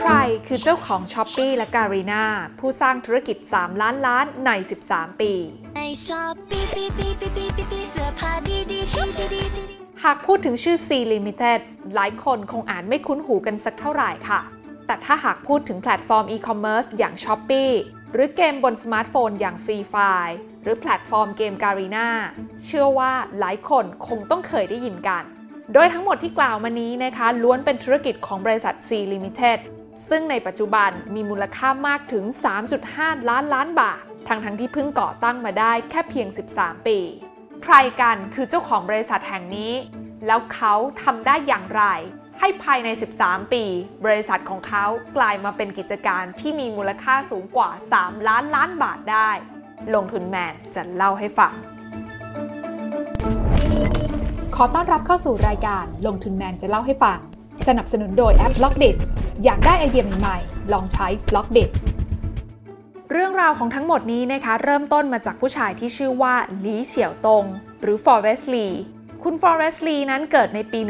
ใครคือเจ้าของ s h อ p e e และการีนาผู้สร้างธุรกิจ 3 ล้านล้านใน 13 ปีในช้อปปี้ปีปีปีปีปีปีเสื้อผ้าดีดีดีดีดีหากพูดถึงชื่อ Sea Limited หลายคนคงอ่านไม่คุ้นหูกันสักเท่าไหร่ค่ะ แต่ถ้าหากพูดถึงแพลตฟอร์มอีคอมเมิร์ซอย่าง s h อ p e e หรือเกมบนสมาร์ทโฟนอย่าง Free Fire หรือแพลตฟอร์มเกม Garena เชื่อว่าหลายคนคงต้องเคยได้ยินกัน โดยทั้งหมดที่กล่าวมานี้นะคะ ล้วนเป็นธุรกิจของบริษัท C Limited ซึ่งในปัจจุบันมีมูลค่ามากถึง 3.5 ล้านล้านบาท ทั้งทั้งที่เพิ่งก่อตั้งมาได้แค่เพียง 13 ปี ใครกันคือเจ้าของบริษัทแห่งนี้ แล้วเขาทำได้อย่างไร ให้ภายใน 13 ปี บริษัทของเขากลายมาเป็นกิจการที่มีมูลค่าสูงกว่า 3 ล้านล้านบาทได้ ลงทุนแมนจะเล่าให้ฟัง ขอต้อนรับเข้าสู่รายการลงทุนแมนจะเล่าให้ฟัง สนับสนุนโดยแอป b ล็อกเดอยากได้ไอเดียใหม่ๆ ลองใช้ b ล็อกเดเรื่องราวของทั้งหมดนี้นะคะ เริ่มต้นมาจากผู้ชายที่ชื่อว่าลีเสี่ยวตง หรือ Forrest Li คุณ Forrest Li นั้นเกิดในปี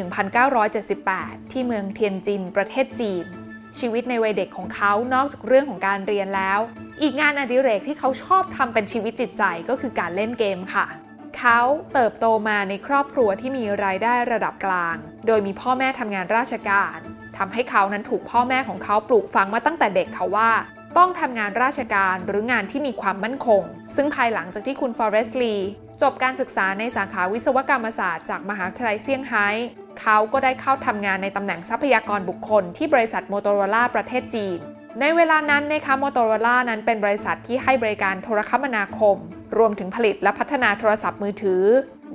1978 ที่เมืองเทียนจิน ประเทศจีน ชีวิตในวัยเด็กของเขานอกจากเรื่องของการเรียนแล้ว อีกงานอดิเรกที่เขาชอบทำเป็นชีวิตจิตใจก็คือการเล่นเกมค่ะ เขาเติบโตมาในครอบครัวที่มีรายได้ระดับกลาง โดยมีพ่อแม่ทำงานราชการทำให้เขานั้นถูกพ่อแม่ของเขาปลูกฝังมาตั้งแต่เด็กเขาว่า ต้องทำงานราชการหรืองานที่มีความมั่นคง ซึ่งภายหลังจากที่คุณ Forrest Li จบการศึกษาในสาขาวิศวกรรมศาสตร์จากมหาวิทยาลัยเซี่ยงไฮ้ เขาก็ได้เข้าทำงานในตำแหน่งทรัพยากรบุคคลที่บริษัท Motorola ประเทศจีน ในเวลานั้นนะคะ Motorola นั้นเป็นบริษัทที่ให้บริการโทรคมนาคม รวมถึงผลิตและพัฒนาโทรศัพท์มือถือ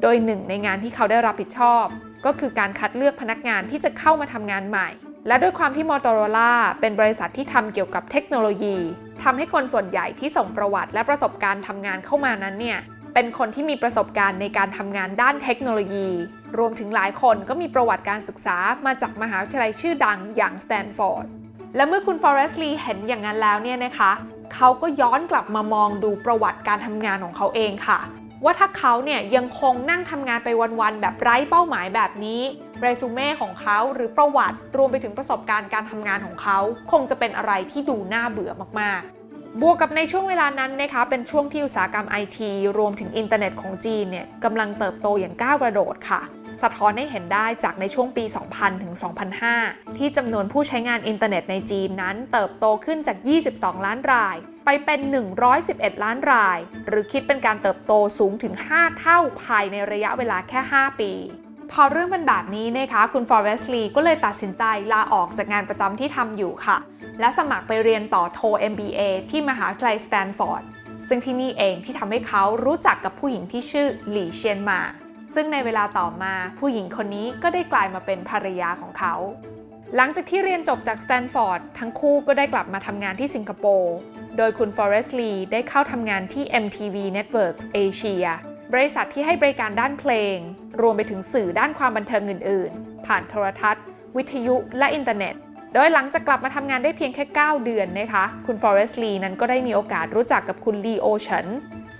โดยหนึ่งในงานที่เขาได้รับผิดชอบ ก็คือการคัดเลือกพนักงานที่จะเข้ามาทำงานใหม่ และด้วยความที่ Motorola เป็นบริษัทที่ทำเกี่ยวกับเทคโนโลยีทำให้คนส่วนใหญ่ที่ส่งประวัติและประสบการณ์ทำงานเข้ามานั้นเนี่ยเป็นคนที่มีประสบการณ์ในการทำงานด้านเทคโนโลยี รวมถึงหลายคนก็มีประวัติการศึกษามาจากมหาวิทยาลัยชื่อดังอย่างสแตนฟอร์ด และเมื่อคุณ Forrest Li เห็นอย่างนั้นแล้วเนี่ยนะคะ เขาก็ย้อนกลับมามองดูประวัติการทำงานของเขาเองค่ะ ว่าถ้าเขาเนี่ยยังคงนั่งทำงานไปวันๆแบบไร้เป้าหมายแบบนี้เรซูเม่ของเขาหรือประวัติรวมไปถึงประสบการณ์การทำงานของเขา คงจะเป็นอะไรที่ดูน่าเบื่อมากๆ บวกกับในช่วงเวลานั้นนะคะ เป็นช่วงที่อุตสาหกรรมไอทีรวมถึงอินเทอร์เน็ตของจีนเนี่ยกำลังเติบโตอย่างก้าวกระโดดค่ะ สะท้อนให้เห็นได้จากในช่วงปี 2000 ถึง 2005 ที่จำนวนผู้ใช้งานอินเทอร์เน็ตในจีนนั้นเติบโตขึ้นจาก 22 ล้านราย ไปเป็น 111 ล้านราย หรือคิดเป็นการเติบโตสูงถึง 5 เท่าภายในระยะเวลาแค่ 5 ปีพอเรื่องเป็นแบบนี้นะคะ คุณฟอเรสลีก็เลยตัดสินใจลาออกจากงานประจำที่ทำอยู่ค่ะ และสมัครไปเรียนต่อโท MBA ที่มหาวิทยาลัยสแตนฟอร์ดซึ่งที่นี่เองที่ทำให้เขารู้จักกับผู้หญิงที่ชื่อหลี่เชียนมา ซึ่งในเวลาต่อมาผู้หญิงคนนี้ก็ได้กลายมาเป็นภรรยาของเขา หลังจากที่เรียนจบจากสแตนฟอร์ดทั้งคู่ก็ได้กลับมาทำงานที่สิงคโปร์ โดยคุณ Forrest Li ได้เข้าทำงานที่ MTV Networks Asia บริษัทที่ให้บริการด้านเพลง รวมไปถึงสื่อด้านความบันเทิงอื่น ๆ ผ่านโทรทัศน์ วิทยุและอินเทอร์เน็ต โดยหลังจากกลับมาทำงานได้เพียงแค่ 9 เดือนนะคะ คุณ Forrest Li นั้นก็ได้มีโอกาสรู้จักกับคุณลีโอเฉิน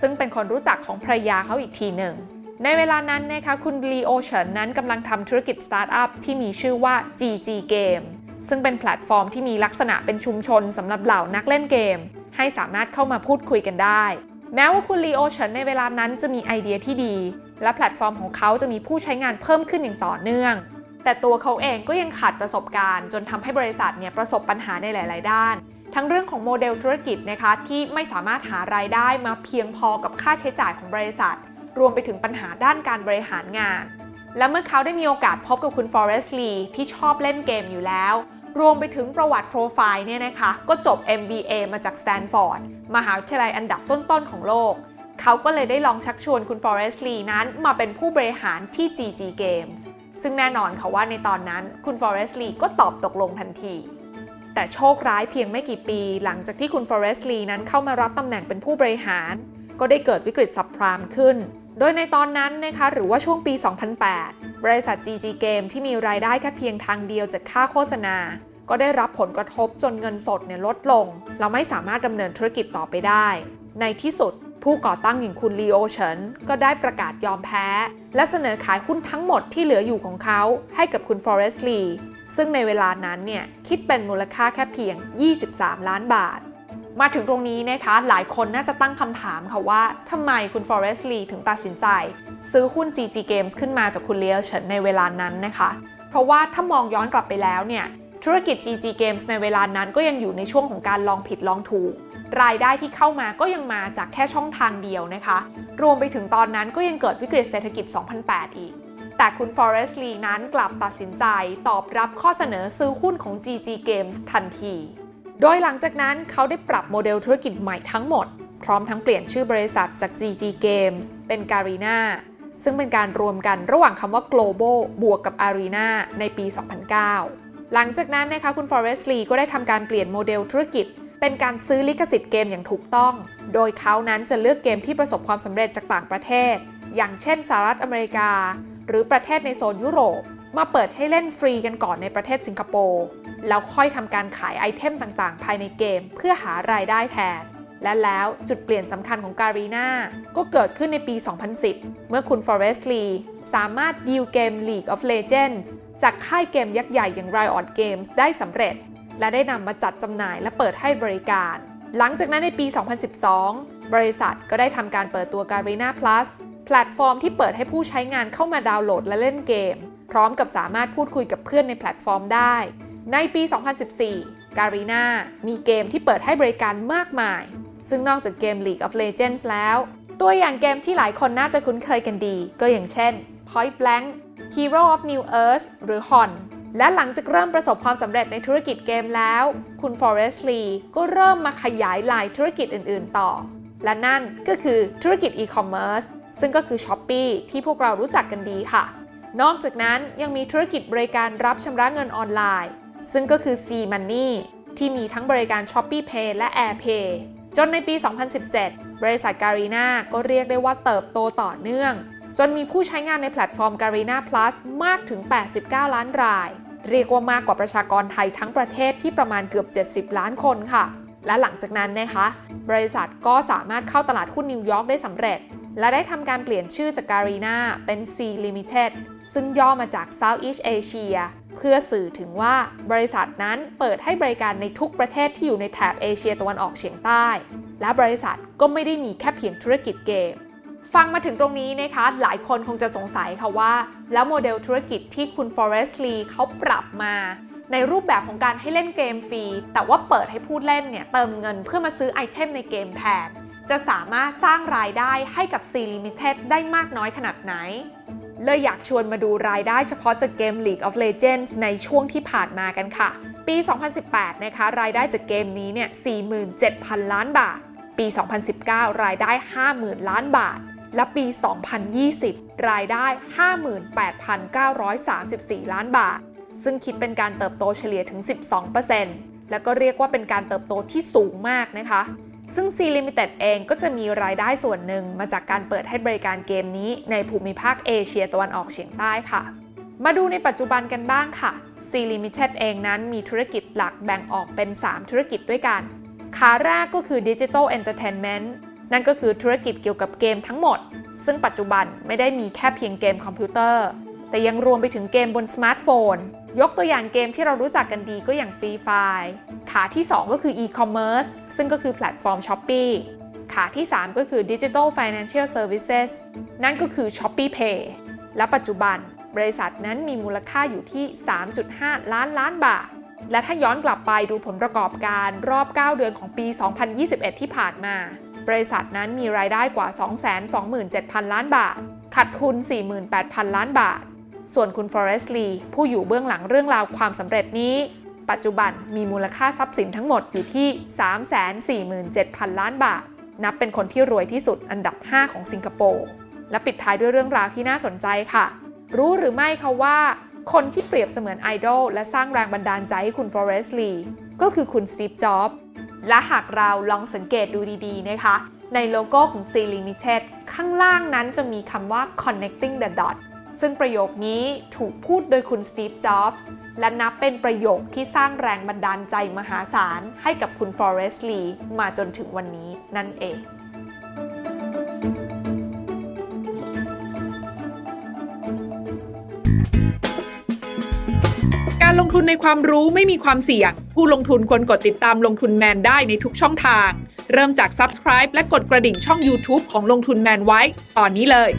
ซึ่งเป็นคนรู้จักของภรรยาเขาอีกทีหนึ่ง ในเวลานั้นนะคะคุณลีโอเฉินนั้นกำลังทำธุรกิจสตาร์ทอัพที่มีชื่อว่า GG Game ซึ่งเป็นแพลตฟอร์มที่มีลักษณะเป็นชุมชนสำหรับเหล่านักเล่นเกม ให้สามารถเข้ามาพูดคุยกันได้ แม้ว่าคุณลีโอเฉินในเวลานั้นจะมีไอเดียที่ดี และแพลตฟอร์มของเขาจะมีผู้ใช้งานเพิ่มขึ้นอย่างต่อเนื่อง แต่ตัวเขาเองก็ยังขาดประสบการณ์ จนทำให้บริษัทเนี่ยประสบปัญหาในหลาย ๆ ด้าน ทั้งเรื่องของโมเดลธุรกิจนะคะที่ไม่สามารถหารายได้มาเพียงพอกับค่าใช้จ่ายของบริษัท รวมไปถึงปัญหาด้านการบริหารงาน และเมื่อเขาได้มีโอกาสพบกับคุณ Forrest Li ที่ชอบเล่นเกมอยู่แล้ว รวมไปถึงประวัติโปรไฟล์เนี่ยนะคะ ก็จบ MBA มาจากสแตนฟอร์ดมหาวิทยาลัยอันดับต้นๆของโลก เขาก็เลยได้ลองชักชวนคุณ Forrest Li นั้นมาเป็นผู้บริหารที่ GG Games ซึ่งแน่นอนค่ะว่าในตอนนั้นคุณ Forrest Li ก็ตอบตกลงทันทีแต่โชคร้ายเพียงไม่กี่ปี หลังจากที่คุณ Forrest Li นั้นเข้ามารับตำแหน่งเป็นผู้บริหาร ก็ได้เกิดวิกฤตซับพรามขึ้น โดยในตอนนั้นนะคะหรือว่าช่วงปี 2008 บริษัท GG Game ที่มีรายได้แค่เพียงทางเดียวจากค่าโฆษณา ก็ได้รับผลกระทบจนเงินสดเนี่ยลดลง เราไม่สามารถดำเนินธุรกิจต่อไปได้ ในที่สุดผู้ก่อตั้งอย่างคุณลีโอเฉินก็ได้ประกาศยอมแพ้ และเสนอขายหุ้นทั้งหมดที่เหลืออยู่ของเขาให้กับคุณฟอเรสต์ลีซึ่งในเวลานั้นเนี่ยคิดเป็นมูลค่าแค่เพียง 23 ล้านบาท มาถึงตรงนี้นะคะ หลายคนน่าจะตั้งคำถามค่ะว่าทำไมคุณฟอเรสต์ลีถึงตัดสินใจ ซื้อหุ้น GG Games ขึ้นมาจากคุณเลียเฉินในเวลานั้นนะคะ เพราะว่าถ้ามองย้อนกลับไปแล้วเนี่ยธุรกิจ GG Games ในเวลานั้นก็ยังอยู่ในช่วงของการลองผิดลองถูก รายได้ที่เข้ามาก็ยังมาจากแค่ช่องทางเดียวนะคะ รวมไปถึงตอนนั้นก็ยังเกิดวิกฤตเศรษฐกิจ 2008 อีก แต่คุณ Forrest Lee นั้นกลับตัดสินใจตอบรับข้อเสนอซื้อหุ้นของ GG Games ทันที โดยหลังจากนั้นเขาได้ปรับโมเดลธุรกิจใหม่ทั้งหมด พร้อมทั้งเปลี่ยนชื่อบริษัทจาก GG Games เป็น Garena ซึ่งเป็นการรวมกันระหว่างคำว่า Global บวกกับ Arena ในปี 2009 หลังจากนั้นนะคะคุณ Forest Lee ก็ได้ทำการเปลี่ยนโมเดลธุรกิจ เป็นการซื้อลิขสิทธิ์เกมอย่างถูกต้อง โดยเขานั้นจะเลือกเกมที่ประสบความสำเร็จจากต่างประเทศ อย่างเช่นสหรัฐอเมริกา หรือประเทศในโซนยุโรป มาเปิดให้เล่นฟรีกันก่อนในประเทศสิงคโปร์ แล้วค่อยทำการขายไอเทมต่างๆ ภายในเกม เพื่อหารายได้แทน และแล้วจุดเปลี่ยนสำคัญของการีนาก็เกิดขึ้นในปี 2010 เมื่อคุณ Forrest Lee สามารถดีลเกม League of Legends จากค่ายเกมยักษ์ใหญ่อย่าง Riot Games ได้สำเร็จ และได้นำมาจัดจำหน่ายและเปิดให้บริการ หลังจากนั้นในปี 2012 บริษัทก็ได้ทำการเปิดตัว Garena Plus แพลตฟอร์มที่เปิดให้ผู้ใช้งานเข้ามาดาวน์โหลดและเล่นเกม พร้อมกับสามารถพูดคุยกับเพื่อนในแพลตฟอร์มได้ ในปี 2014 Garena มีเกมที่เปิดให้บริการมากมาย ซึ่งนอกจากเกม League of Legends แล้ว ตัวอย่างเกมที่หลายคนน่าจะคุ้นเคยกันดี ก็อย่างเช่น Point Blank Heroes of Newerth หรือ HON และหลังจากเริ่มประสบความสำเร็จในธุรกิจเกมแล้ว คุณ Forrest Li ก็เริ่มมาขยายไลน์ธุรกิจอื่น ๆ ต่อ และนั่นก็คือธุรกิจ e-commerce ซึ่งก็คือ Shopee ที่พวกเรารู้จักกันดีค่ะ นอกจากนั้นยังมีธุรกิจบริการรับชำระเงินออนไลน์ ซึ่งก็คือ SeaMoney ที่มีทั้งบริการ ShopeePay และ AirPay จนในปี 2017 บริษัท Garena ก็เรียกได้ว่าเติบโตต่อเนื่อง จนมีผู้ใช้งานในแพลตฟอร์ม Garena Plus มากถึง 89 ล้านราย เรียกว่ามากกว่าประชากรไทยทั้งประเทศที่ประมาณเกือบ 70 ล้านคนค่ะ และหลังจากนั้นนะคะ บริษัทก็สามารถเข้าตลาดหุ้นนิวยอร์กได้สำเร็จ และได้ทำการเปลี่ยนชื่อจาก Garena เป็น C Limited ซึ่งย่อมาจาก Southeast Asia เพื่อสื่อถึงว่าบริษัทนั้นเปิดให้บริการในทุกประเทศที่อยู่ในแถบเอเชียตะวันออกเฉียงใต้ และบริษัทก็ไม่ได้มีแค่เพียงธุรกิจเกม ฟังมาถึงตรงนี้นะคะ หลายคนคงจะสงสัยค่ะว่า แล้วโมเดลธุรกิจที่คุณ Forest Lee เขาปรับมาในรูปแบบของการให้เล่นเกมฟรี แต่ว่าเปิดให้ผู้เล่นเนี่ยเติมเงินเพื่อมาซื้อไอเทมในเกมแทนจะสามารถสร้างรายได้ให้กับ C Limited ได้มากน้อยขนาดไหน เลยอยากชวนมาดูรายได้เฉพาะจากเกม League of Legends ในช่วงที่ผ่านมากันค่ะ ปี 2018 นะคะ รายได้จากเกมนี้เนี่ย 47,000 ล้านบาท ปี 2019 รายได้ 50,000 ล้านบาท และปี 2020 รายได้ 58,934 ล้านบาท ซึ่งคิดเป็นการเติบโตเฉลี่ยถึง 12%แล้วก็เรียกว่าเป็นการเติบโตที่สูงมากนะคะ ซึ่ง C Limited เองก็จะมีรายได้ส่วนหนึ่งมาจากการเปิดให้บริการเกมนี้ในภูมิภาคเอเชียตะวันออกเฉียงใต้ค่ะ มาดูในปัจจุบันกันบ้างค่ะ Sea Limited เองนั้นมีธุรกิจหลักแบ่งออกเป็น 3 ธุรกิจด้วยกันขาแรกก็คือ Digital Entertainment นั่นก็คือธุรกิจเกี่ยวกับเกมทั้งหมด ซึ่งปัจจุบันไม่ได้มีแค่เพียงเกมคอมพิวเตอร์ แต่ยังรวมไปถึงเกมบนสมาร์ทโฟน ยกตัวอย่างเกมที่เรารู้จักกันดีก็อย่าง Free Fire ขาที่ 2 ก็คือ e-commerce ซึ่งก็คือแพลตฟอร์ม Shopee ขาที่ 3 ก็คือ Digital Financial Services นั่นก็คือ Shopee Pay และปัจจุบัน บริษัทนั้นมีมูลค่าอยู่ที่ 3.5 ล้านล้านบาท และถ้าย้อนกลับไปดูผลประกอบการรอบ 9 เดือนของปี 2021 ที่ผ่านมา บริษัทนั้นมีรายได้กว่า 227,000 ล้านบาท ขาดทุน 48,000 ล้านบาท ส่วนคุณ Forrest Lee ผู้อยู่เบื้องหลังเรื่องราวความสำเร็จนี้ ปัจจุบันมีมูลค่าทรัพย์สินทั้งหมดอยู่ที่ 347,000 ล้านบาท นับเป็นคนที่รวยที่สุดอันดับ 5 ของสิงคโปร์ และปิดท้ายด้วยเรื่องราวที่น่าสนใจค่ะ รู้หรือไม่คะว่า คนที่เปรียบเสมือนไอดอลและสร้างแรงบันดาลใจให้คุณ Forrest Lee ก็คือคุณ Steve Jobs และหากเราลองสังเกตดูดีๆนะคะ ในโลโก้ของ Sea Limited ข้างล่างนั้นจะมีคำว่า connecting the dots ซึ่งประโยคนี้ถูกพูดโดยคุณสตีฟ จ็อบส์ และนับเป็นประโยคที่สร้างแรงบันดาลใจมหาศาล ให้กับคุณฟอเรสต์ลีมาจนถึงวันนี้นั่นเองการลงทุนในความรู้ไม่มีความเสี่ยง ผู้ลงทุนควรกดติดตามลงทุนแมนได้ในทุกช่องทาง เริ่มจาก Subscribe และกดกระดิ่งช่อง YouTube ของลงทุนแมนไว้ ตอนนี้เลย